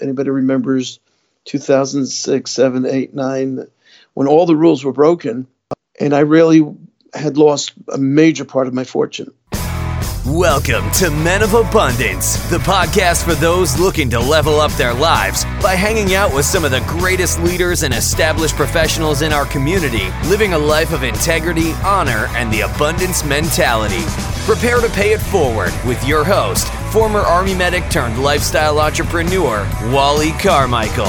anybody remembers 2006, 7, 8, 9, when all the rules were broken, and I really had lost a major part of my fortune. Welcome to Men of Abundance, the podcast for those looking to level up their lives by hanging out with some of the greatest leaders and established professionals in our community, living a life of integrity, honor, and the abundance mentality. Prepare to pay it forward with your host, former Army medic turned lifestyle entrepreneur, Wally Carmichael.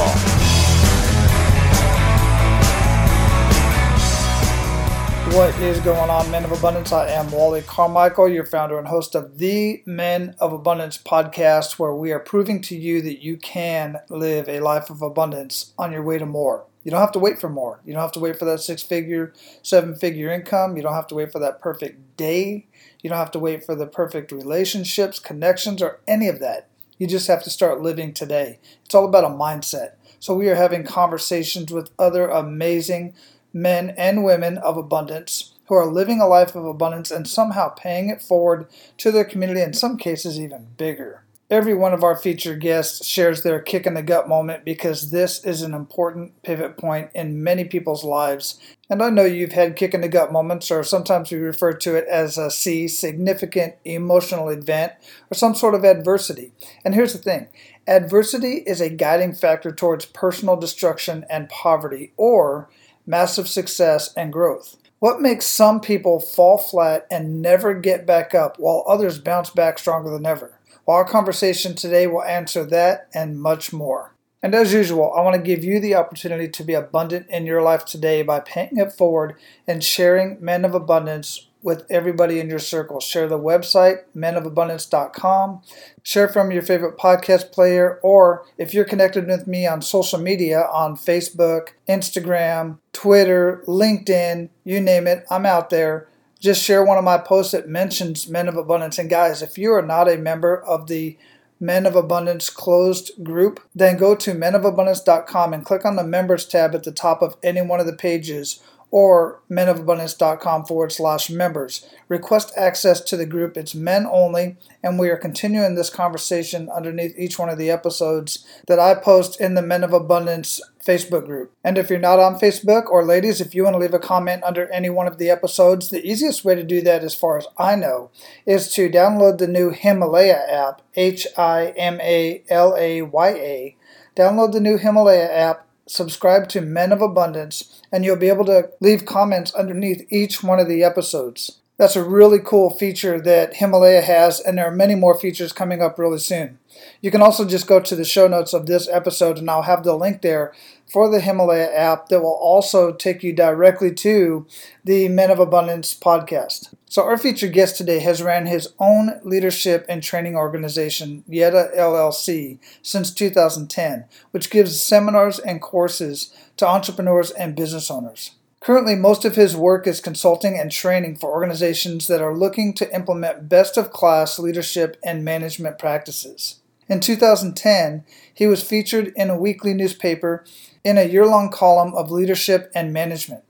What is going on, Men of Abundance? I am Wally Carmichael, your founder and host of the Men of Abundance podcast, where we are proving to you that you can live a life of abundance on your way to more. You don't have to wait for more. You don't have to wait for that six figure, seven figure income. You don't have to wait for that perfect day. You don't have to wait for the perfect relationships, connections, or any of that. You just have to start living today. It's all about a mindset. So, we are having conversations with other amazing men and women of abundance who are living a life of abundance and somehow paying it forward to their community, in some cases, even bigger. Every one of our featured guests shares their kick in the gut moment because this is an important pivot point in many people's lives. And I know you've had kick in the gut moments, or sometimes we refer to it as a C, significant emotional event, or some sort of adversity. And here's the thing adversity is a guiding factor towards personal destruction and poverty, or massive success, and growth. What makes some people fall flat and never get back up while others bounce back stronger than ever? Our conversation today will answer that and much more. And as usual, I want to give you the opportunity to be abundant in your life today by paying it forward and sharing Men of Abundance with everybody in your circle. Share the website, menofabundance.com. Share from your favorite podcast player, or if you're connected with me on social media on Facebook, Instagram, Twitter, LinkedIn, you name it, I'm out there. Just share one of my posts that mentions Men of Abundance. And guys, if you are not a member of the Men of Abundance closed group, then go to menofabundance.com and click on the members tab at the top of any one of the pages or menofabundance.com forward slash members. Request access to the group. It's men only, and we are continuing this conversation underneath each one of the episodes that I post in the Men of Abundance Facebook group. And if you're not on Facebook, or ladies, if you want to leave a comment under any one of the episodes, the easiest way to do that, as far as I know, is to download the new Himalaya app, H I M A L A Y A. Download the new Himalaya app subscribe to Men of Abundance, and you'll be able to leave comments underneath each one of the episodes. That's a really cool feature that Himalaya has, and there are many more features coming up really soon. You can also just go to the show notes of this episode, and I'll have the link there for the Himalaya app that will also take you directly to the Men of Abundance podcast. So, our featured guest today has ran his own leadership and training organization, Yetta LLC, since 2010, which gives seminars and courses to entrepreneurs and business owners. Currently, most of his work is consulting and training for organizations that are looking to implement best of class leadership and management practices. In 2010, he was featured in a weekly newspaper in a year long column of leadership and management.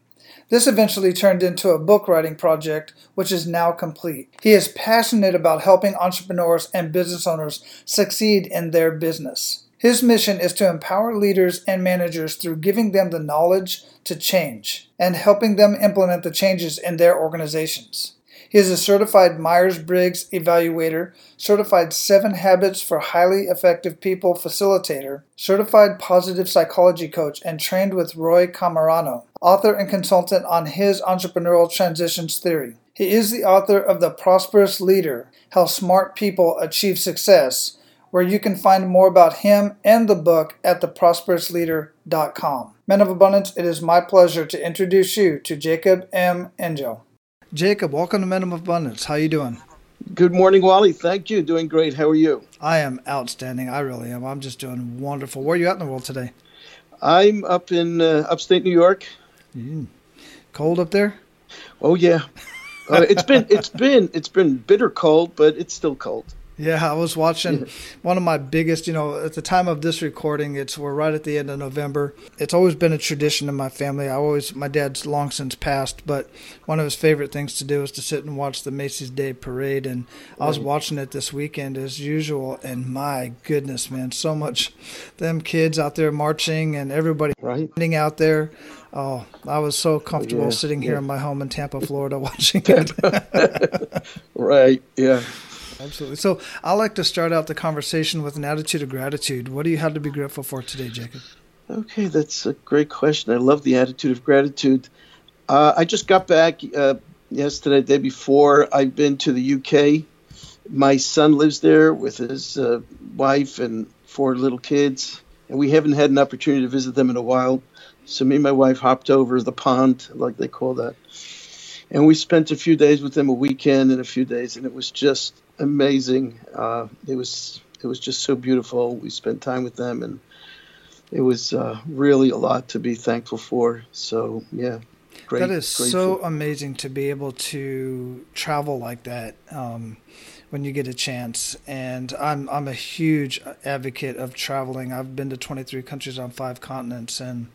This eventually turned into a book writing project, which is now complete. He is passionate about helping entrepreneurs and business owners succeed in their business. His mission is to empower leaders and managers through giving them the knowledge to change and helping them implement the changes in their organizations. He is a certified Myers Briggs evaluator, certified Seven Habits for Highly Effective People facilitator, certified positive psychology coach, and trained with Roy Camerano, author and consultant on his entrepreneurial transitions theory. He is the author of The Prosperous Leader How Smart People Achieve Success, where you can find more about him and the book at theprosperousleader.com. Men of Abundance, it is my pleasure to introduce you to Jacob M. Engel. Jacob, welcome to Men of Abundance. How are you doing? Good morning, Wally. Thank you. Doing great. How are you? I am outstanding. I really am. I'm just doing wonderful. Where are you at in the world today? I'm up in uh, upstate New York. Mm. Cold up there? Oh yeah. Uh, it's been it's been it's been bitter cold, but it's still cold. Yeah, I was watching one of my biggest, you know, at the time of this recording, it's we're right at the end of November. It's always been a tradition in my family. I always my dad's long since passed, but one of his favorite things to do is to sit and watch the Macy's Day Parade and I was watching it this weekend as usual and my goodness, man, so much them kids out there marching and everybody Right. standing out there. Oh, I was so comfortable Yeah, sitting here yeah. in my home in Tampa, Florida watching it. Right. Yeah. Absolutely. So I like to start out the conversation with an attitude of gratitude. What do you have to be grateful for today, Jacob? Okay, that's a great question. I love the attitude of gratitude. Uh, I just got back uh, yesterday, day before. I've been to the UK. My son lives there with his uh, wife and four little kids, and we haven't had an opportunity to visit them in a while. So me and my wife hopped over the pond, like they call that, and we spent a few days with them, a weekend and a few days, and it was just amazing. Uh, it was it was just so beautiful. We spent time with them and it was uh, really a lot to be thankful for. So yeah, great. that is grateful. so amazing to be able to travel like that um, when you get a chance. And I'm I'm a huge advocate of traveling. I've been to 23 countries on five continents, and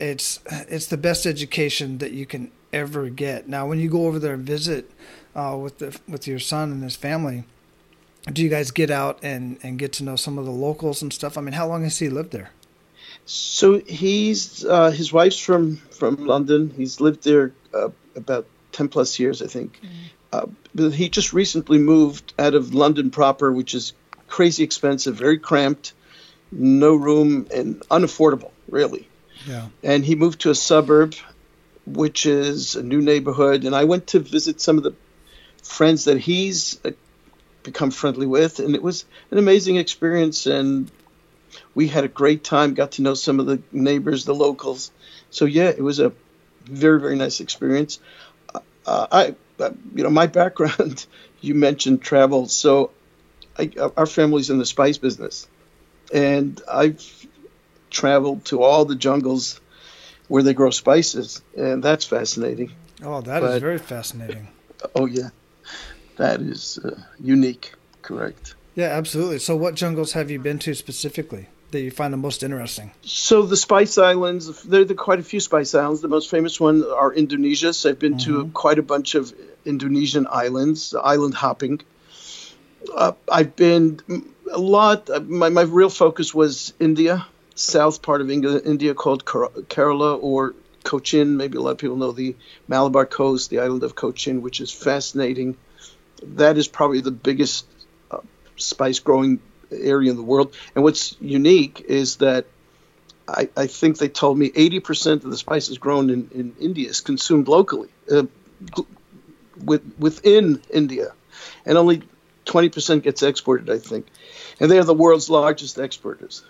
it's it's the best education that you can ever get. Now, when you go over there and visit uh, with the with your son and his family. Do you guys get out and, and get to know some of the locals and stuff? I mean, how long has he lived there? So he's uh, his wife's from from London. He's lived there uh, about ten plus years, I think. Uh, but he just recently moved out of London proper, which is crazy expensive, very cramped, no room, and unaffordable, really. Yeah. and he moved to a suburb, which is a new neighborhood. And I went to visit some of the friends that he's uh, become friendly with, and it was an amazing experience. And we had a great time, got to know some of the neighbors, the locals. So yeah, it was a very very nice experience. Uh, I, uh, you know, my background. You mentioned travel, so I, our family's in the spice business, and I've traveled to all the jungles where they grow spices, and that's fascinating. Oh, that is But- very fascinating. Oh yeah, that is uh, unique. Correct. Yeah, absolutely. So, what jungles have you been to specifically that you find the most interesting? So the Spice Islands, there, are quite a few Spice Islands. The most famous one are Indonesia. So I've been to quite a bunch of Indonesian islands, island hopping. Uh, I've been a lot. uh, My, my real focus was India, south part of India called Kerala or Cochin. Maybe a lot of people know the Malabar coast, the island of Cochin, which is fascinating. That is probably the biggest uh, spice growing area in the world. And what's unique is that I, I think they told me 80% of the spices grown in, in India is consumed locally, uh, gl- with, within India, and only 20% gets exported, I think. And they are the world's largest exporters.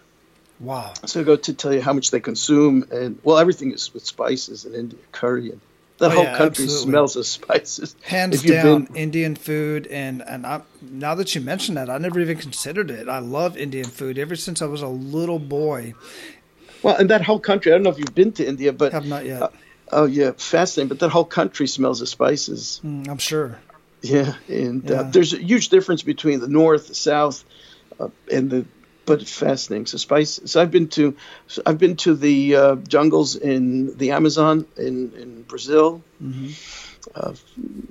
Wow. So I go to tell you how much they consume, and well, everything is with spices in India, curry, and that Oh, whole yeah, country absolutely. smells of spices. Hands If down, been- Indian food, and and I, now that you mention that, I never even considered it. I love Indian food ever since I was a little boy. Well, and that whole country, I don't know if you've been to India, but I Have not yet. Uh, oh yeah, fascinating. But that whole country smells of spices. Mm, I'm sure. Yeah, and Yeah. Uh, there's a huge difference between the north, the south, uh, and the. But it's fascinating. So spice. So I've been to, so I've been to the uh, jungles in the Amazon in in Brazil. hmm Uh,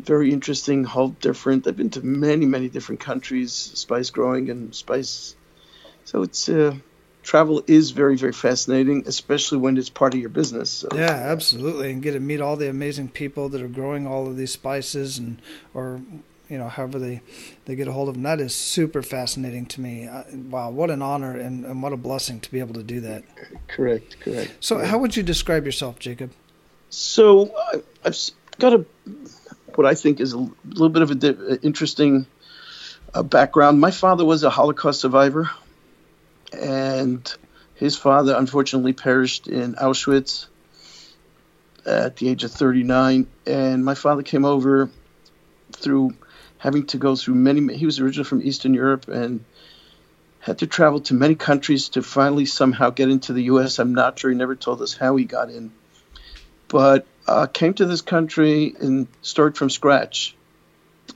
very interesting, whole different. I've been to many many different countries, spice growing and spice. So it's uh, travel is very very fascinating, especially when it's part of your business. So. Yeah, absolutely, and get to meet all the amazing people that are growing all of these spices, and or you know however they they get a hold of them. That is super fascinating to me. I, wow, what an honor and, and what a blessing to be able to do that. Correct, correct. So, how would you describe yourself, Jacob? So I, I've got a what I think is a little bit of an di- uh, interesting uh, background. My father was a Holocaust survivor, and his father unfortunately perished in Auschwitz at the age of 39. And my father came over through having to go through many. He was originally from Eastern Europe and had to travel to many countries to finally somehow get into the U.S. I'm not sure. He never told us how he got in but uh, came to this country and started from scratch.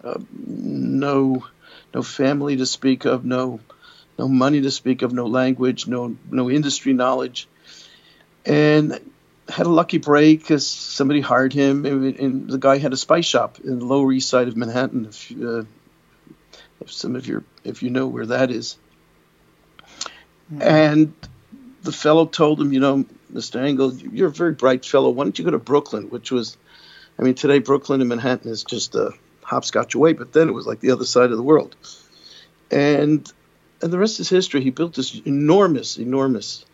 Uh, no, no family to speak of, no no money to speak of, no language, no no industry knowledge, and had a lucky break because somebody hired him, and, and, the guy had a spice shop in the Lower East Side of Manhattan. If, uh, if some of your if you know where that is. Mm-hmm. and the fellow told him, you know, Mr. Engel, you're a very bright fellow. Why don't you go to Brooklyn, which was, I mean, today Brooklyn and Manhattan is just a hopscotch away, but then it was like the other side of the world. And and the rest is history. He built this enormous, enormous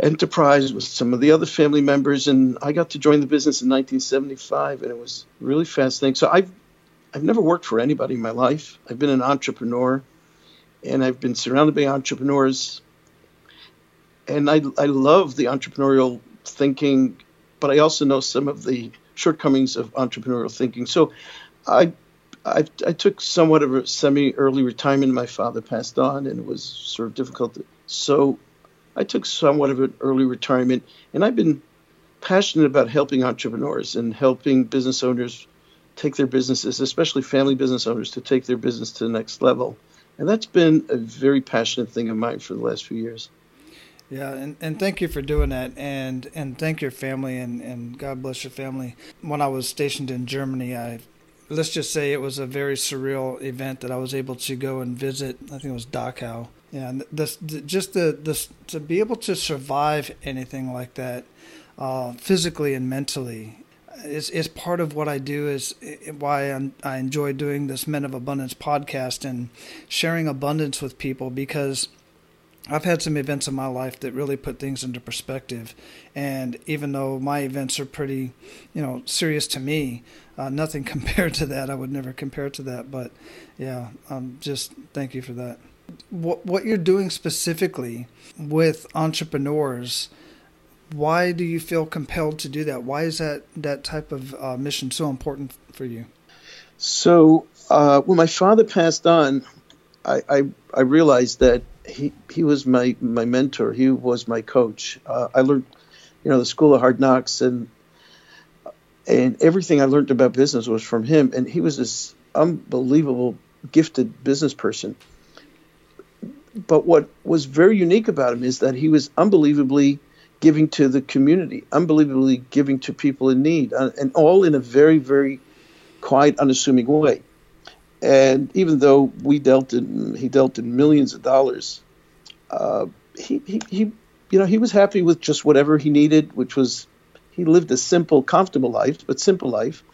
enterprise with some of the other family members, and I got to join the business in 1975, and it was really fascinating. So I've I've never worked for anybody in my life. I've been an entrepreneur, and I've been surrounded by entrepreneurs, and I I love the entrepreneurial thinking, but I also know some of the shortcomings of entrepreneurial thinking. So I I, I took somewhat of a semi early retirement. My father passed on, and it was sort of difficult. To, so I took somewhat of an early retirement, and I've been passionate about helping entrepreneurs and helping business owners take their businesses, especially family business owners, to take their business to the next level. And that's been a very passionate thing of mine for the last few years. Yeah, and, and thank you for doing that, and and thank your family, and, and God bless your family. When I was stationed in Germany, I let's just say it was a very surreal event that I was able to go and visit. I think it was Dachau. Yeah, this, just the this to be able to survive anything like that, uh, physically and mentally, is is part of what I do. Is why I'm, I enjoy doing this Men of Abundance podcast and sharing abundance with people because I've had some events in my life that really put things into perspective. And even though my events are pretty, you know, serious to me, uh, nothing compared to that. I would never compare to that. But yeah, um, just thank you for that. What, what you're doing specifically with entrepreneurs, why do you feel compelled to do that? Why is that, that type of uh, mission so important for you? So, uh, when my father passed on, I, I, I realized that he he was my my mentor. He was my coach. Uh, I learned, you know, the School of Hard Knocks, and and everything I learned about business was from him. And he was this unbelievable, gifted business person. But what was very unique about him is that he was unbelievably giving to the community, unbelievably giving to people in need, uh, and all in a very, very quiet, unassuming way. And even though we dealt in, he dealt in millions of dollars, uh, he, he, he, you know, he was happy with just whatever he needed, which was, he lived a simple, comfortable life, but simple life,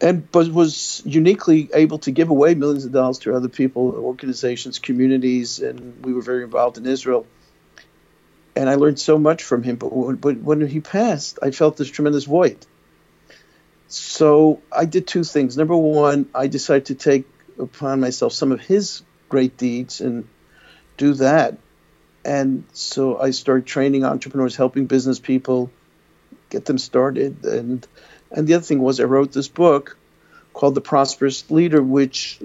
and but was uniquely able to give away millions of dollars to other people, organizations, communities, and we were very involved in Israel. And I learned so much from him. But when, when he passed, I felt this tremendous void so I did two things. Number one, I decided to take upon myself some of his great deeds and do that. And so I started training entrepreneurs, helping business people get them started. And and the other thing was I wrote this book called The Prosperous Leader, which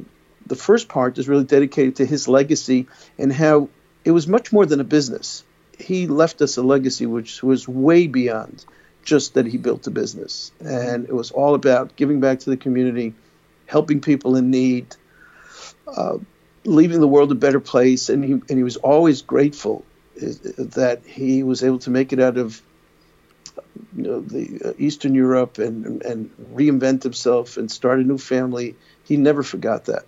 the first part is really dedicated to his legacy and how it was much more than a business. He left us a legacy which was way beyond just that he built a business. And it was all about giving back to the community, helping people in need, uh, leaving the world a better place. And he, and he was always grateful that he was able to make it out of you know, the uh, Eastern Europe and, and reinvent himself and start a new family. He never forgot that.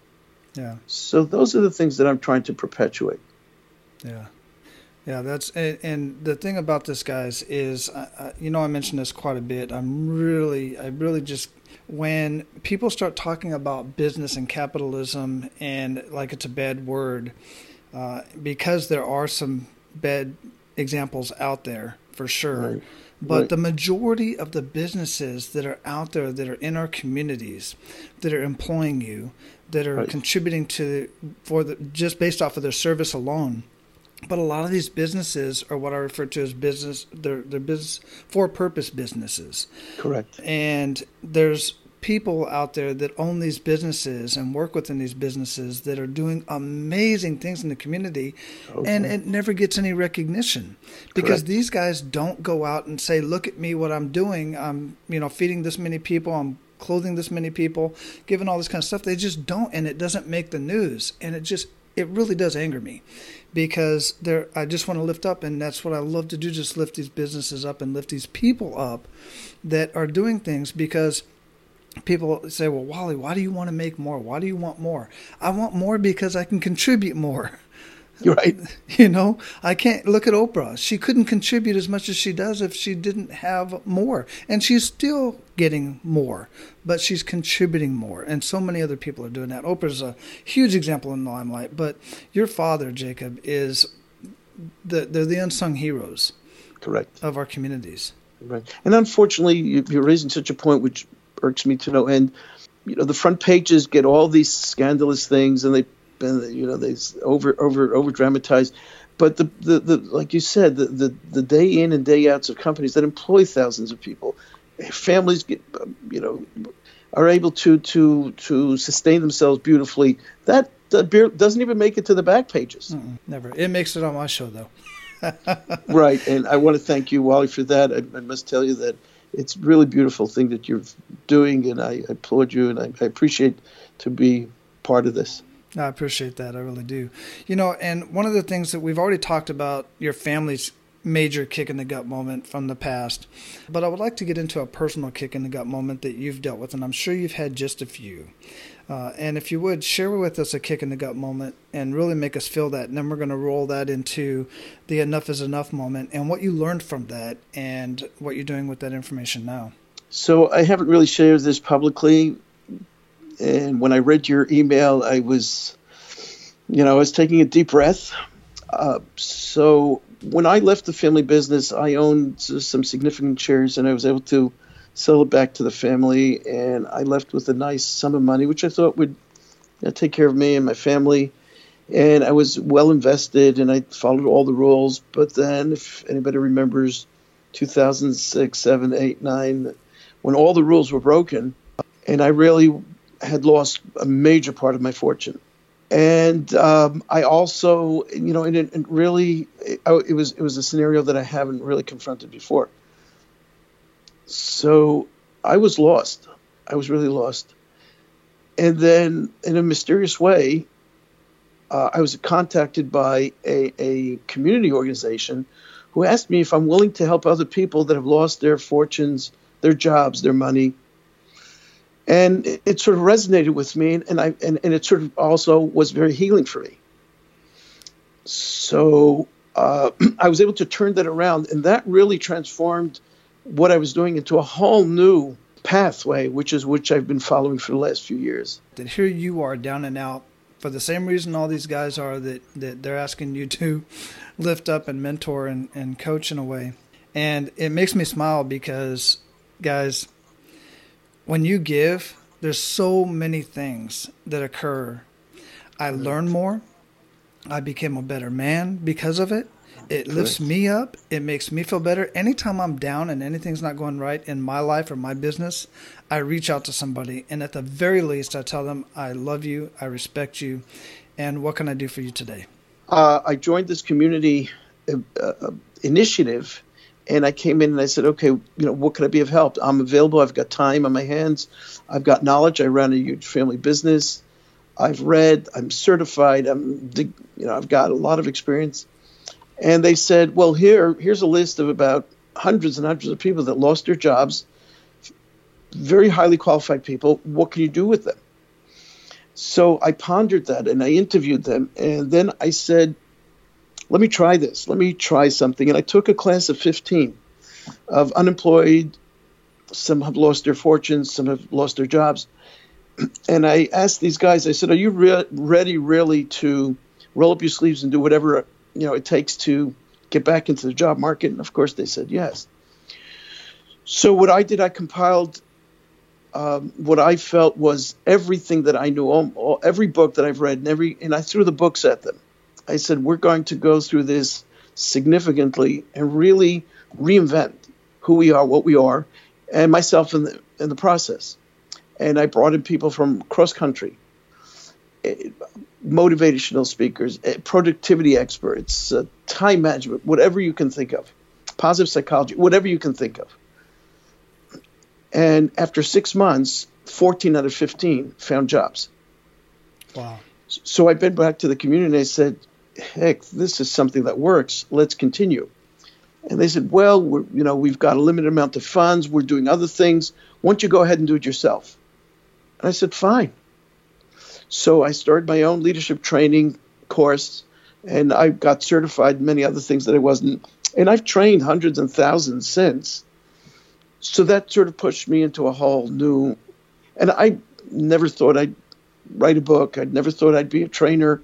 Yeah. So those are the things that I'm trying to perpetuate. Yeah. Yeah, that's and, and, the thing about this, guys, is uh, you know I mentioned this quite a bit. I'm really, I really just when people start talking about business and capitalism and like it's a bad word, uh, because there are some bad examples out there for sure. Right. But right. the majority of the businesses that are out there that are in our communities, that are employing you, that are right. contributing to for the just based off of their service alone but a lot of these businesses are what I refer to as business. They're they're business for purpose businesses. Correct. And there's people out there that own these businesses and work within these businesses that are doing amazing things in the community oh, okay. and it never gets any recognition because Correct. these guys don't go out and say look at me what I'm doing I'm you know feeding this many people I'm clothing this many people, giving all this kind of stuff. They just don't, and it doesn't make the news. And it just, it really does anger me because there, I just want to lift up, and that's what I love to do just lift these businesses up and lift these people up that are doing things because people say, Well, Wally, why do you want to make more? Why do you want more? I want more because I can contribute more. You're right. You know, I can't look at Oprah. She couldn't contribute as much as she does if she didn't have more. And she's still getting more, but she's contributing more. And so many other people are doing that. Oprah's a huge example in the limelight. But your father, Jacob, is the they're the unsung heroes. Correct. Of our communities. Right. And unfortunately, you're raising such a point which irks me to no end. You know, the front pages get all these scandalous things, and they been you know they over over over dramatized but the, the, the like you said the, the the day in and day outs of companies that employ thousands of people families get you know are able to to to sustain themselves beautifully. That doesn't even make it to the back pages. Mm-mm, never. It makes it on my show though. Right and i want to thank you wally for that. I, I, must tell you that it's really beautiful thing that you're doing and i, I applaud you and I, I appreciate to be part of this I appreciate that. I really do. You know, and one of the things that we've already talked about your family's major kick in the gut moment from the past, but I would like to get into a personal kick in the gut moment that you've dealt with, and I'm sure you've had just a few. Uh, and if you would share with us a kick in the gut moment and really make us feel that, and then we're going to roll that into the enough is enough moment and what you learned from that and what you're doing with that information now. So I haven't really shared this publicly and when I read your email, I was, you know, I was taking a deep breath. Uh, so when I left the family business, I owned some significant shares, and I was able to sell it back to the family, and I left with a nice sum of money, which I thought would you know, take care of me and my family. And I was well invested, and I followed all the rules. But then, if anybody remembers, 2006, 7, 8, 9, when all the rules were broken, and I really had lost a major part of my fortune. And um, I also, you know, and it, really, it, it, was it was a scenario that I haven't really confronted before. So I was lost. I was really lost. And then, in a mysterious way, uh, I was contacted by a, a community organization who asked me if I'm willing to help other people that have lost their fortunes, their jobs, their money, and it, it, sort of resonated with me and i and, and it sort of also was very healing for me so uh, i was able to turn that around and that really transformed what i was doing into a whole new pathway which is which i've been following for the last few years that here you are down and out for the same reason all these guys are that, that they're asking you to lift up and mentor and, and coach in a way and it makes me smile because guys when you give, there's so many things that occur. I learn more. I became a better man because of it. It lifts me up. It makes me feel better. Anytime I'm down and anything's not going right in my life or my business, I reach out to somebody. And at the very least, I tell them, I love you, I respect you, and what can I do for you today? Uh, I joined this community uh, uh, initiative and I came in and I said, okay, you know, what can I be of help? I'm available. I've got time on my hands. I've got knowledge. I run a huge family business. I've read. I'm certified. I'm, you know, I've got a lot of experience. And they said, well, here, here's a list of about hundreds and hundreds of people that lost their jobs, very highly qualified people. What can you do with them? So I pondered that and I interviewed them. And then I said, let me try this. Let me try something. And I took a class of 15 of unemployed. Some have lost their fortunes, some have lost their jobs. And I asked these guys, I said, Are you re- ready really to roll up your sleeves and do whatever you know it takes to get back into the job market? And of course, they said yes. So what I did, I compiled um, what I felt was everything that I knew, all, all, every book that I've read, and every, and I threw the books at them. I said, we're going to go through this significantly and really reinvent who we are, what we are, and myself in the, in the process. And I brought in people from cross country, motivational speakers, eh, productivity experts, uh, time management, whatever you can think of, positive psychology, whatever you can think of. And after six months, 14 out of 15 found jobs. Wow. So I went back to the community and I said, heck, this is something that works. Let's continue. And they said, well, we're, you know, we've got a limited amount of funds. We're doing other things. Why don't you go ahead and do it yourself? And I said, fine. So I started my own leadership training course, and I got certified in many other things that I wasn't. And I've trained hundreds and thousands since. So that sort of pushed me into a whole new. And I never thought I'd write a book. I never thought I'd be a trainer.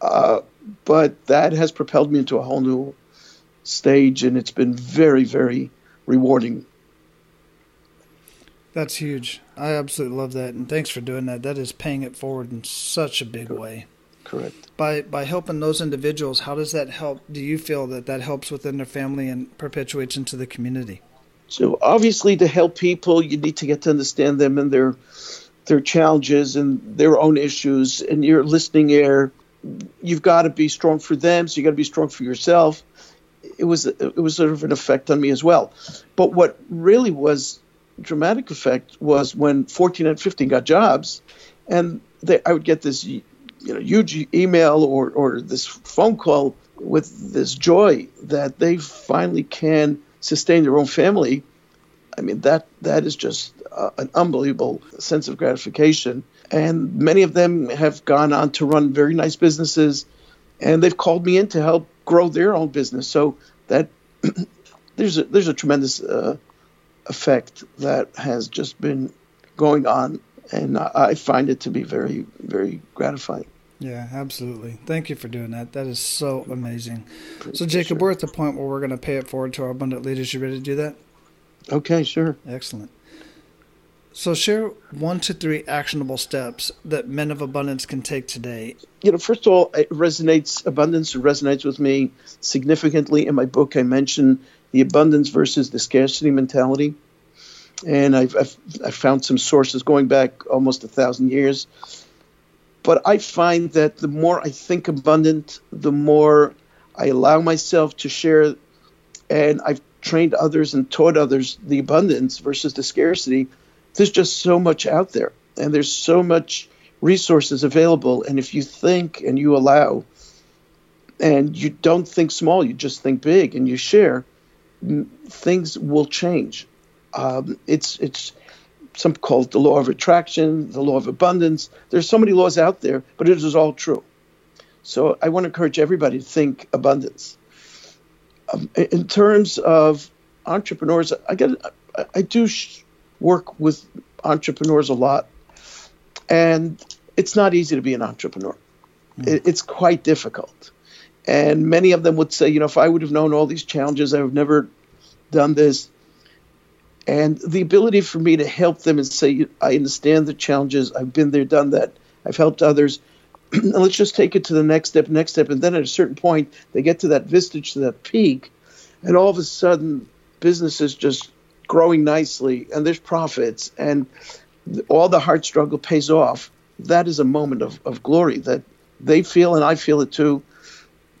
Uh, but that has propelled me into a whole new stage, and it's been very, very rewarding. That's huge. I absolutely love that, and thanks for doing that. That is paying it forward in such a big Correct. way. Correct. By by helping those individuals, how does that help? Do you feel that that helps within their family and perpetuates into the community? So obviously, to help people, you need to get to understand them and their their challenges and their own issues. And your listening ear, you've got to be strong for them. So you got to be strong for yourself. It was it was sort of an effect on me as well. But what really was dramatic effect was when 14 and 15 got jobs, and they, I would get this you know huge email or or this phone call with this joy that they finally can sustain their own family. I mean that that is just uh, an unbelievable sense of gratification. And many of them have gone on to run very nice businesses, and they've called me in to help grow their own business. So that there's a there's a tremendous uh, effect that has just been going on, and I find it to be very very gratifying. Yeah, absolutely. Thank you for doing that. That is so amazing. So, Jacob, sure. we're at the point where we're going to pay it forward to our abundant leaders. You ready to do that? Okay, sure. Excellent. So, share one to three actionable steps that men of abundance can take today. you know, first of all, it resonates abundance resonates with me significantly. In my book, I mention the abundance versus the scarcity mentality, and I've, I've, I've found some sources going back almost a thousand years. But I find that the more I think abundant, the more I allow myself to share, and I've trained others and taught others the abundance versus the scarcity. There's just so much out there, and there's so much resources available. And if you think and you allow, and you don't think small, you just think big and you share, things will change. Um, it's it's some call it the law of attraction, the law of abundance. There's so many laws out there, but it is all true. So I want to encourage everybody to think abundance. Um, in- terms of entrepreneurs, I get I- do sh- work with entrepreneurs a lot, and it's not easy to be an entrepreneur. It, it's quite difficult, and many of them would say, you know, if I would have known all these challenges, I would have never done this. And the ability for me to help them and say, I understand the challenges, I've been there, done that, I've helped others. let's just take it to the next step, next step. And then at a certain point, they get to that vistage, to that peak, and all of a sudden, business is just growing nicely and there's profits and all the hard struggle pays off. That is a moment of, of glory that they feel, and I feel it too.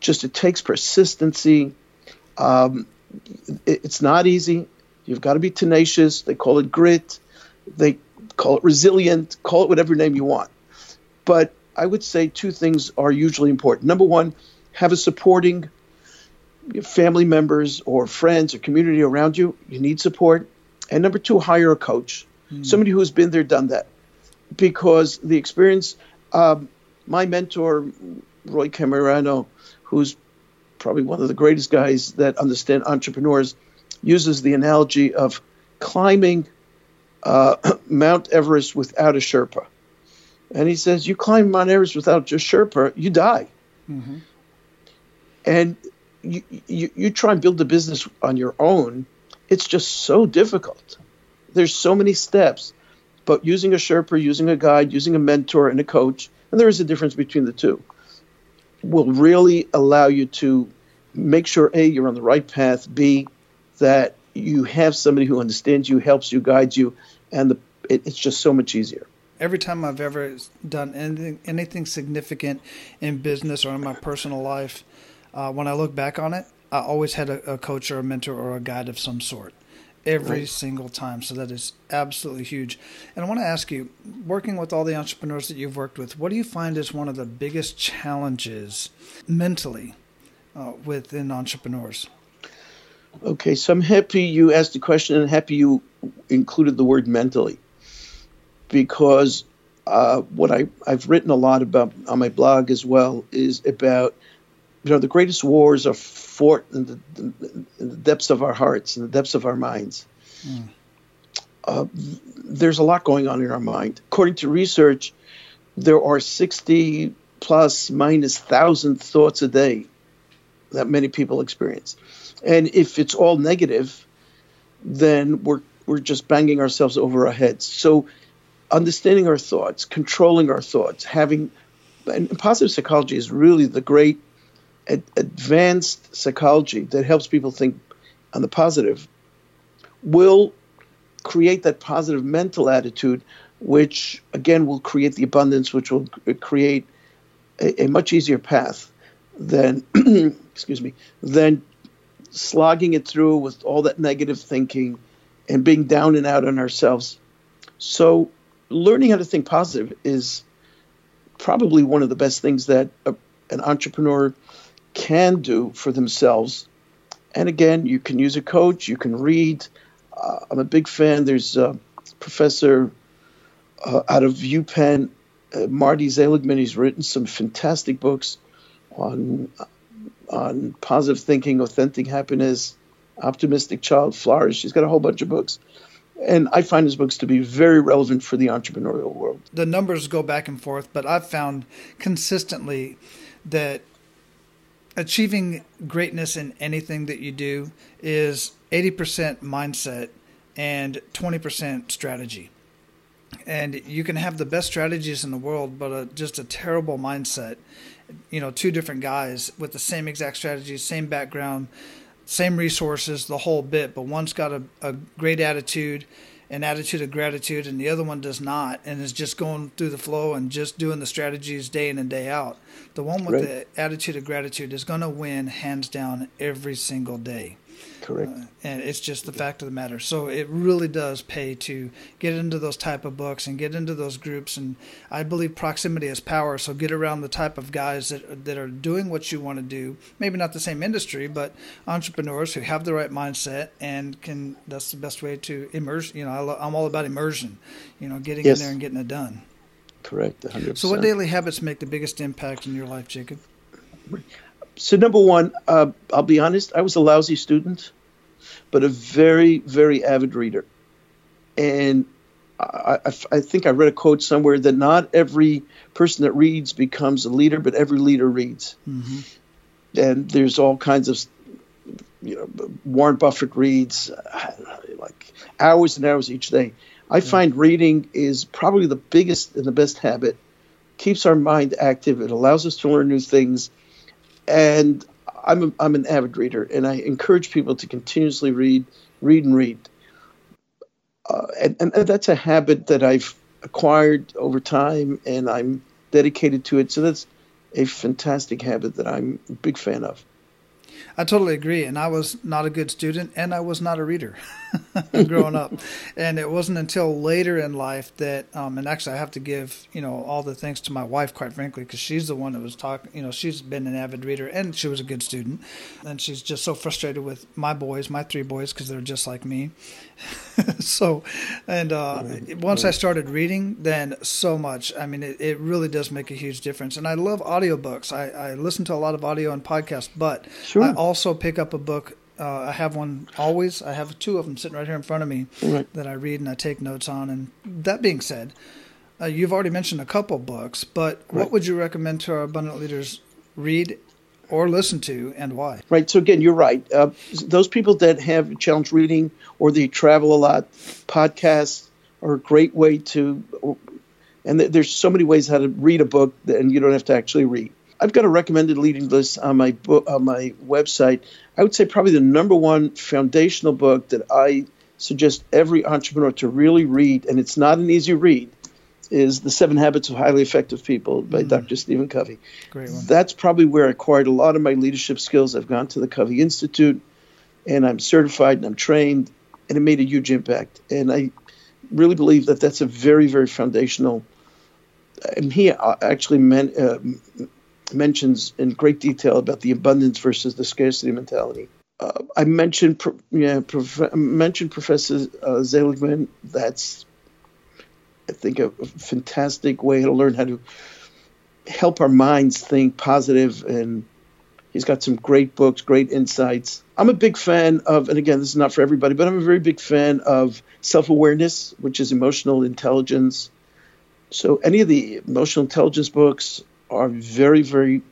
Just it takes persistency. Um, it, it's not easy. You've got to be tenacious. They call it grit. They call it resilient. Call it whatever name you want. But I would say two things are usually important. Number one, have a supporting family members or friends or community around you. You need support. And number two, hire a coach, somebody who's been there, done that. Because the experience, um, my mentor, Roy Camerano, who's probably one of the greatest guys that understand entrepreneurs, uses the analogy of climbing uh, Mount Everest without a Sherpa. And he says, You climb Mount Everest without your Sherpa, you die. And you, you, you try and build a business on your own, it's just so difficult. There's so many steps. But using a Sherpa, using a guide, using a mentor and a coach, and there is a difference between the two, will really allow you to make sure A, you're on the right path, B, that you have somebody who understands you, helps you, guides you, and the, it, it's just so much easier. Every time I've ever done anything, anything significant in business or in my personal life, uh, when I look back on it, I always had a, a coach or a mentor or a guide of some sort. Every right. single time. So that is absolutely huge. And I want to ask you, working with all the entrepreneurs that you've worked with, what do you find is one of the biggest challenges mentally uh, within entrepreneurs? Okay, so I'm happy you asked the question and happy you included the word mentally because uh, what I, I've written a lot about on my blog as well is about you know the greatest wars are fought in the, in the depths of our hearts in the depths of our minds. Mm. uh, there's a lot going on in our mind. According to research there are 60 plus minus thousand thoughts a day that many people experience. And if it's all negative then we're we're just banging ourselves over our heads. So understanding our thoughts, controlling our thoughts, having and positive psychology is really the great ad, advanced psychology that helps people think on the positive will create that positive mental attitude which again will create the abundance which will create a, a much easier path than excuse me than slogging it through with all that negative thinking and being down and out on ourselves. So learning how to think positive is probably one of the best things that a, an entrepreneur can do for themselves. And again, you can use a coach, you can read. Uh, I'm a big fan. There's a professor uh, out of UPenn, uh, Marty Seligman. He's written some fantastic books on on positive thinking, authentic happiness, optimistic child flourish. He's got a whole bunch of books. And I find his books to be very relevant for the entrepreneurial world. The numbers go back and forth, but I've found consistently that achieving greatness in anything that you do is 80% mindset and 20% strategy. And you can have the best strategies in the world, but a, just a terrible mindset. You know, two different guys with the same exact strategies, same background, same resources, the whole bit, but one's got a, a great attitude, an attitude of gratitude, and the other one does not, and is just going through the flow and just doing the strategies day in and day out. The one with right. the attitude of gratitude is going to win hands down every single day. Correct. Uh, and it's just the fact of the matter. So it really does pay to get into those type of books and get into those groups. And I believe proximity is power. So get around the type of guys that that are doing what you want to do. Maybe not the same industry, but entrepreneurs who have the right mindset and can. That's the best way to immerse. You know, I, am all about immersion. You know, getting yes. in there and getting it done. Correct. 100%. So, what daily habits make the biggest impact in your life, Jacob? So number one, uh, I'll be honest, I was a lousy student, but a very, very avid reader. And I, I, I, think I read a quote somewhere that not every person that reads becomes a leader, but every leader reads. Mm-hmm. And there's all kinds of, you know, Warren Buffett reads like hours and hours each day. I yeah. find reading is probably the biggest and the best habit. Keeps our mind active. It allows us to learn new things and I'm a, I'm an avid reader, and I encourage people to continuously read, read and read. Uh, and, and that's a habit that I've acquired over time, and I'm dedicated to it. So that's a fantastic habit that I'm a big fan of. I totally agree. And I was not a good student and I was not a reader growing up. And it wasn't until later in life that, um, and actually I have to give, you know, all the thanks to my wife, quite frankly, because she's the one that was talking, you know, she's been an avid reader and she was a good student. And she's just so frustrated with my boys, my three boys, because they're just like me. so, and uh, once I started reading, then so much. I mean, it, it really does make a huge difference. And I love audiobooks. I, I listen to a lot of audio and podcasts, but sure. I also pick up a book. Uh, I have one always. I have two of them sitting right here in front of me right. that I read and I take notes on. And that being said, uh, you've already mentioned a couple books, but right. what would you recommend to our abundant leaders read or listen to and why? Right. So again, you're right. Uh, those people that have challenge reading or they travel a lot, podcasts are a great way to. And there's so many ways how to read a book, and you don't have to actually read. I've got a recommended reading list on my book on my website. I would say probably the number one foundational book that I suggest every entrepreneur to really read, and it's not an easy read, is The Seven Habits of Highly Effective People by mm. Dr. Stephen Covey. Great one. That's probably where I acquired a lot of my leadership skills. I've gone to the Covey Institute, and I'm certified and I'm trained. and it made a huge impact. And I really believe that that's a very, very foundational. And he uh, actually men, uh, mentions in great detail about the abundance versus the scarcity mentality. Uh, I mentioned, yeah, prof- mentioned Professor uh. That's, I think, a, a fantastic way to learn how to help our minds think positive and he's got some great books great insights i'm a big fan of and again this is not for everybody but i'm a very big fan of self-awareness which is emotional intelligence so any of the emotional intelligence books are very very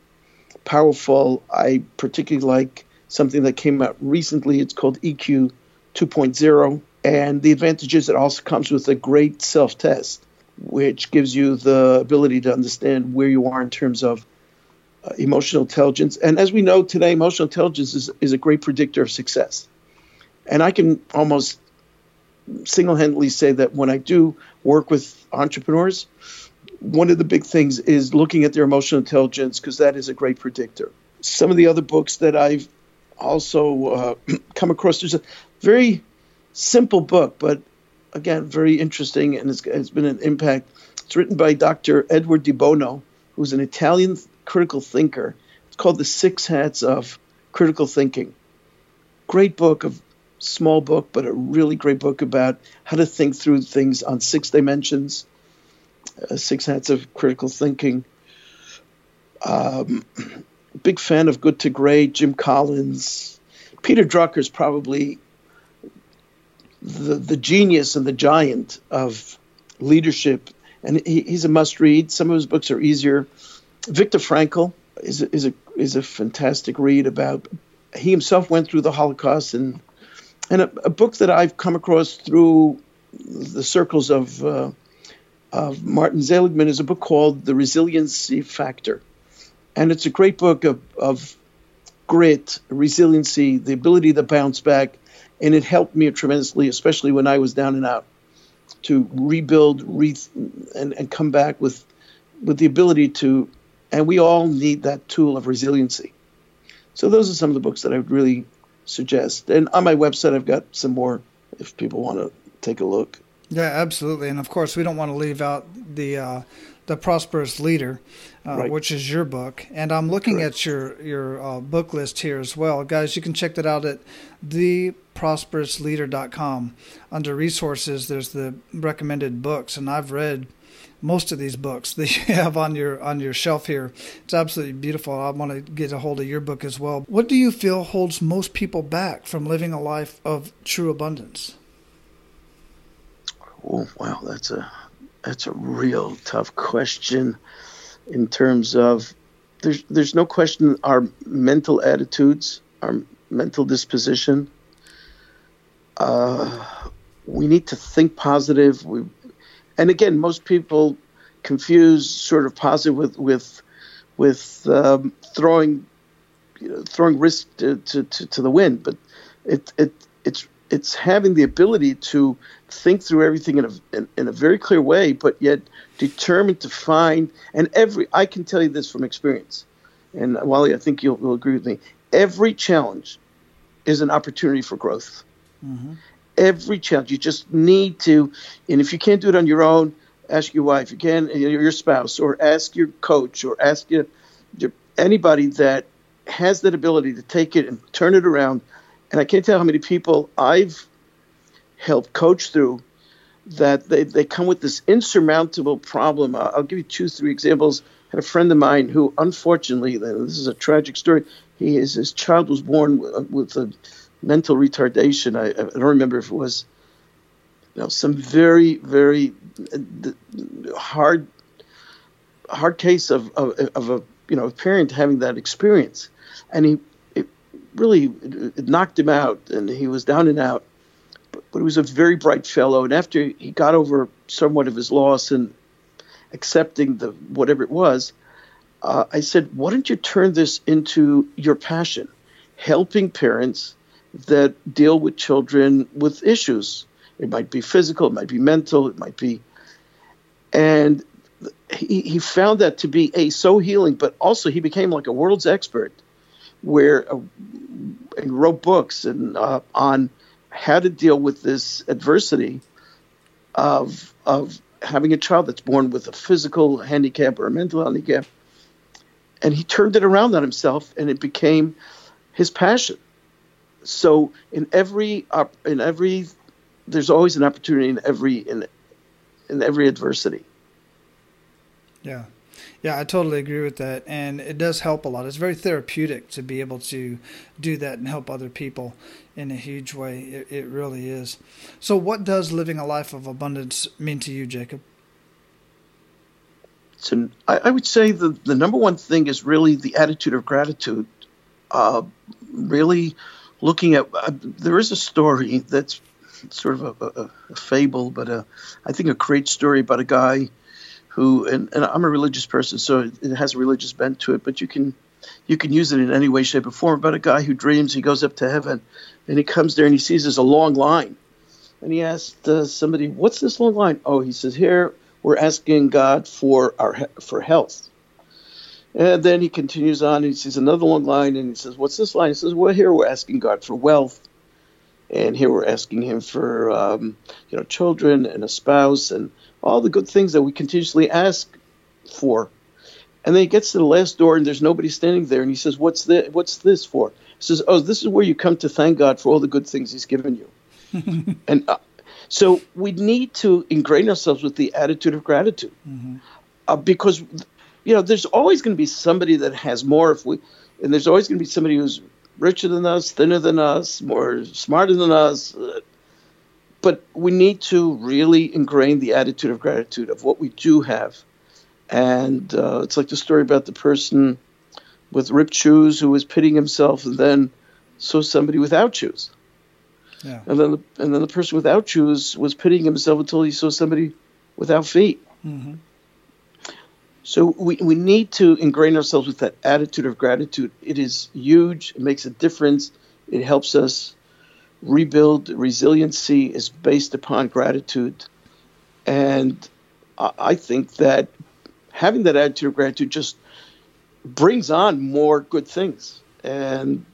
powerful i particularly like something that came out recently it's called eq 2.0 and the advantage is it also comes with a great self-test which gives you the ability to understand where you are in terms of uh, emotional intelligence. And as we know today, emotional intelligence is, is a great predictor of success. And I can almost single handedly say that when I do work with entrepreneurs, one of the big things is looking at their emotional intelligence because that is a great predictor. Some of the other books that I've also uh, come across, there's a very simple book, but again, very interesting and it's, it's been an impact. It's written by Dr. Edward de Bono, who's an Italian critical thinker. It's called The Six Hats of Critical Thinking. Great book, a small book, but a really great book about how to think through things on six dimensions. Uh, six Hats of Critical Thinking. Um, big fan of Good to Great, Jim Collins. Peter Drucker is probably the, the genius and the giant of leadership. And he, he's a must read. Some of his books are easier. Viktor Frankl is a, is a is a fantastic read about he himself went through the Holocaust and and a, a book that I've come across through the circles of uh, of Martin Seligman is a book called The Resiliency Factor, and it's a great book of, of grit, resiliency, the ability to bounce back, and it helped me tremendously, especially when I was down and out, to rebuild, re- and, and come back with with the ability to, and we all need that tool of resiliency. So those are some of the books that I would really suggest. And on my website, I've got some more if people want to take a look. Yeah, absolutely. And of course, we don't want to leave out the uh, the prosperous leader, uh, right. which is your book. And I'm looking Correct. at your your uh, book list here as well, guys. You can check that out at theprosperousleader.com. Under resources, there's the recommended books, and I've read most of these books that you have on your on your shelf here. It's absolutely beautiful. I want to get a hold of your book as well. What do you feel holds most people back from living a life of true abundance? Oh wow, that's a that's a real tough question in terms of there's there's no question our mental attitudes, our mental disposition. Uh, we need to think positive. We, and again, most people confuse sort of positive with with with um, throwing you know, throwing risk to, to, to, to the wind, but it it it's it's having the ability to think through everything in a in, in, a very clear way, but yet determined to find. And every I can tell you this from experience, and Wally, I think you'll, you'll agree with me. Every challenge is an opportunity for growth. Mm-hmm. Every challenge, you just need to, and if you can't do it on your own, ask your wife. You can, your spouse, or ask your coach, or ask your, your anybody that has that ability to take it and turn it around. And I can't tell how many people I've helped coach through that they, they come with this insurmountable problem. Uh, I'll give you two, three examples. I had a friend of mine who, unfortunately, this is a tragic story. He is, his child was born with, with a mental retardation. I, I, don't remember if it was, you know, some very, very uh, hard, hard case of, of, of a, you know, a parent having that experience, and he, really it knocked him out, and he was down and out but he was a very bright fellow. And after he got over somewhat of his loss and accepting the whatever it was, uh, I said, "Why don't you turn this into your passion, helping parents that deal with children with issues? It might be physical, it might be mental, it might be." And he, he found that to be a so healing, but also he became like a world's expert, where uh, and wrote books and uh, on how to deal with this adversity of of having a child that's born with a physical handicap or a mental handicap. And he turned it around on himself, and it became his passion. So in every in every there's always an opportunity in every in in every adversity. Yeah. Yeah, I totally agree with that. And it does help a lot. It's very therapeutic to be able to do that and help other people in a huge way. It, it really is. So, what does living a life of abundance mean to you, Jacob? So, I, I would say the, the number one thing is really the attitude of gratitude. Uh, really looking at, uh, there is a story that's sort of a, a, a fable, but a, I think a great story about a guy who, and, and I'm a religious person, so it, has a religious bent to it, but you can you can use it in any way, shape, or form. About a guy who dreams he goes up to heaven, and he comes there and he sees there's a long line, and he asked uh, somebody, "What's this long line?" Oh, he says, "Here we're asking God for our for health." And then he continues on. And he sees another long line, and he says, "What's this line?" He says, "Well, here we're asking God for wealth." And here we're asking him for um, you know children and a spouse and all the good things that we continuously ask for. And then he gets to the last door and there's nobody standing there, and he says, "What's this? What's this for?" He says, "Oh, this is where you come to thank God for all the good things He's given you." and uh, so we need to ingrain ourselves with the attitude of gratitude, mm-hmm. uh, because you know there's always going to be somebody that has more if we, and there's always going to be somebody who's richer than us, thinner than us, more smarter than us. But we need to really ingrain the attitude of gratitude of what we do have. And uh, it's like the story about the person with ripped shoes who was pitying himself and then saw somebody without shoes. Yeah. And then the, and then the person without shoes was pitying himself until he saw somebody without feet. Mm-hmm. So we, we need to ingrain ourselves with that attitude of gratitude. It is huge. It makes a difference. It helps us rebuild. Resiliency is based upon gratitude. And I think that having that attitude of gratitude just brings on more good things. And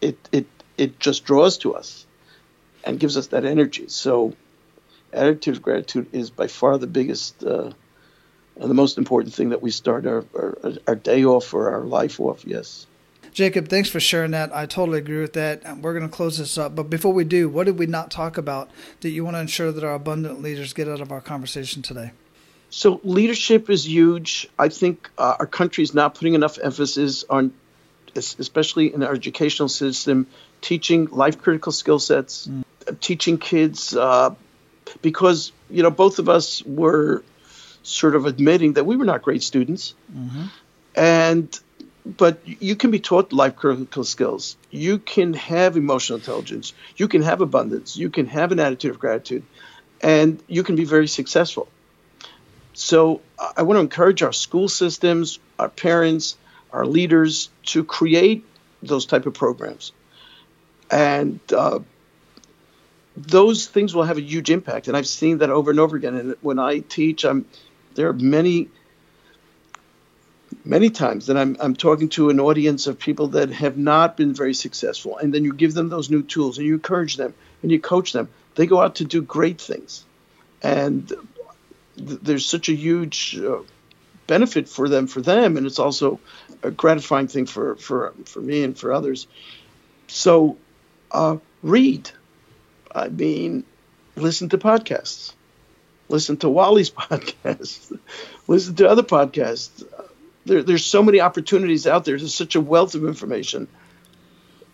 it, it, it just draws to us and gives us that energy. So attitude of gratitude is by far the biggest uh, and the most important thing that we start our, our, our day off or our life off. Yes. Jacob, thanks for sharing that. I totally agree with that. We're going to close this up. But before we do, what did we not talk about that you want to ensure that our abundant leaders get out of our conversation today? So, leadership is huge. I think uh, our country is not putting enough emphasis on, especially in our educational system, teaching life critical skill sets, mm. teaching kids, uh, because, you know, both of us were sort of admitting that we were not great students. Mm-hmm. And but you can be taught life critical skills. You can have emotional intelligence. You can have abundance. You can have an attitude of gratitude, and you can be very successful. So I want to encourage our school systems, our parents, our leaders to create those type of programs, and uh, those things will have a huge impact. And I've seen that over and over again. And when I teach, I'm there are many many times that I'm, I'm talking to an audience of people that have not been very successful and then you give them those new tools and you encourage them and you coach them. They go out to do great things. And th- there's such a huge uh, benefit for them for them and it's also a gratifying thing for for for me and for others. So uh, read. I mean listen to podcasts listen to Wally's podcast, listen to other podcasts. There, there's so many opportunities out there. There's such a wealth of information.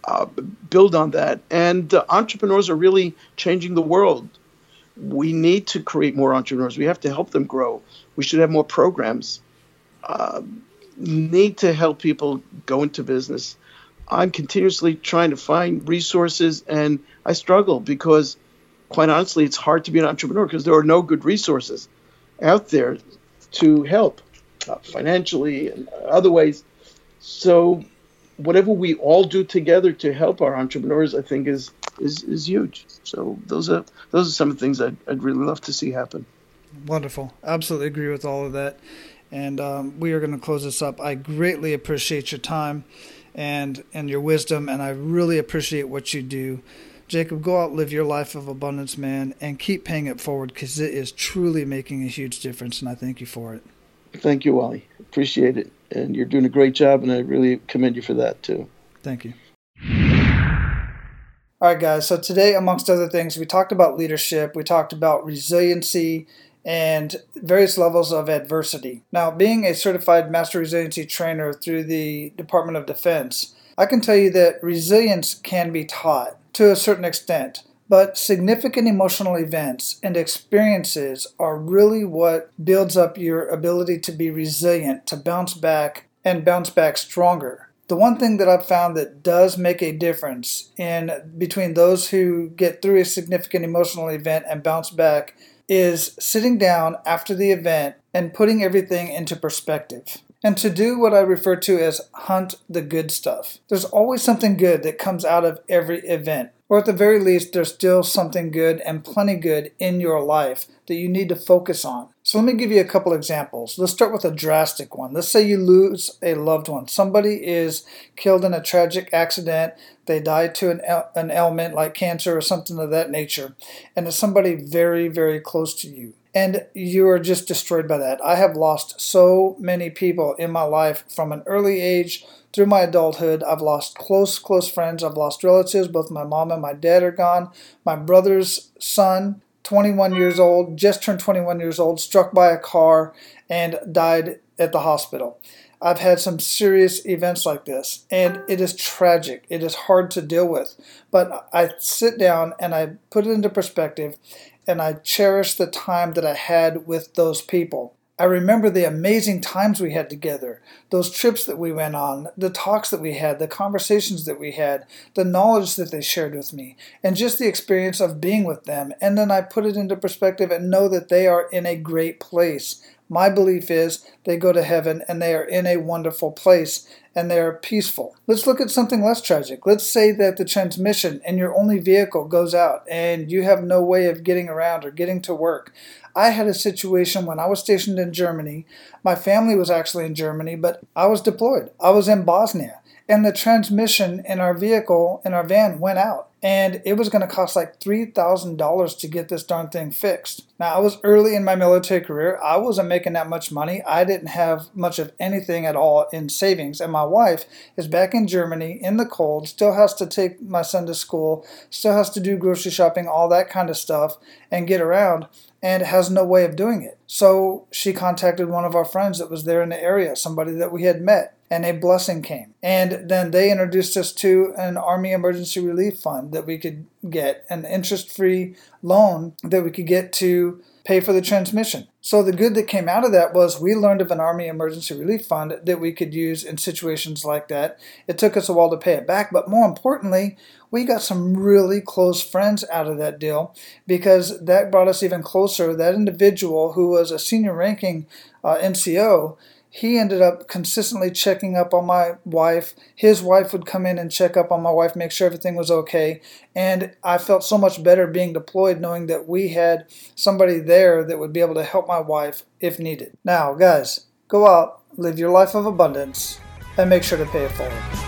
Uh, build on that. And uh, entrepreneurs are really changing the world. We need to create more entrepreneurs. We have to help them grow. We should have more programs. Uh, need to help people go into business. I'm continuously trying to find resources, and I struggle because – quite honestly, it's hard to be an entrepreneur because there are no good resources out there to help uh, financially and other ways. So, whatever we all do together to help our entrepreneurs, I think is is is huge. So those are those are some of the things I'd, I'd really love to see happen. Wonderful, absolutely agree with all of that. And um, we are going to close this up. I greatly appreciate your time and and your wisdom, and I really appreciate what you do Jacob, go out, live your life of abundance, man, and keep paying it forward because it is truly making a huge difference, and I thank you for it. Thank you, Wally. Appreciate it. And you're doing a great job, and I really commend you for that, too. Thank you. All right, guys. So today, amongst other things, we talked about leadership, we talked about resiliency, and various levels of adversity. Now, being a certified master resiliency trainer through the Department of Defense, I can tell you that resilience can be taught to a certain extent, but significant emotional events and experiences are really what builds up your ability to be resilient, to bounce back and bounce back stronger. The one thing that I've found that does make a difference in between those who get through a significant emotional event and bounce back is sitting down after the event and putting everything into perspective and to do what I refer to as hunt the good stuff. There's always something good that comes out of every event. Or at the very least, there's still something good and plenty good in your life that you need to focus on. So let me give you a couple examples. Let's start with a drastic one. Let's say you lose a loved one. Somebody is killed in a tragic accident. They die to an, an ailment like cancer or something of that nature. And it's somebody very, very close to you and you are just destroyed by that. I have lost so many people in my life from an early age through my adulthood. I've lost close, close friends. I've lost relatives. Both my mom and my dad are gone. My brother's son, 21 years old, just turned 21 years old, struck by a car and died at the hospital. I've had some serious events like this, and it is tragic. It is hard to deal with. But I sit down and I put it into perspective, and I cherish the time that I had with those people. I remember the amazing times we had together, those trips that we went on, the talks that we had, the conversations that we had, the knowledge that they shared with me, and just the experience of being with them. And then I put it into perspective and know that they are in a great place. My belief is they go to heaven and they are in a wonderful place and they are peaceful. Let's look at something less tragic. Let's say that the transmission in your only vehicle goes out and you have no way of getting around or getting to work. I had a situation when I was stationed in Germany. My family was actually in Germany, but I was deployed. I was in Bosnia and the transmission in our vehicle, in our van, went out and it was going to cost like $3,000 to get this darn thing fixed. Now, I was early in my military career. I wasn't making that much money. I didn't have much of anything at all in savings. And my wife is back in Germany in the cold, still has to take my son to school, still has to do grocery shopping, all that kind of stuff, and get around and has no way of doing it. So she contacted one of our friends that was there in the area, somebody that we had met and a blessing came. And then they introduced us to an Army Emergency Relief Fund that we could get, an interest free loan that we could get to pay for the transmission. So the good that came out of that was we learned of an Army Emergency Relief Fund that we could use in situations like that. It took us a while to pay it back, but more importantly, we got some really close friends out of that deal because that brought us even closer. That individual who was a senior ranking uh, NCO he ended up consistently checking up on my wife. His wife would come in and check up on my wife, make sure everything was okay. And I felt so much better being deployed knowing that we had somebody there that would be able to help my wife if needed. Now, guys, go out, live your life of abundance, and make sure to pay it forward.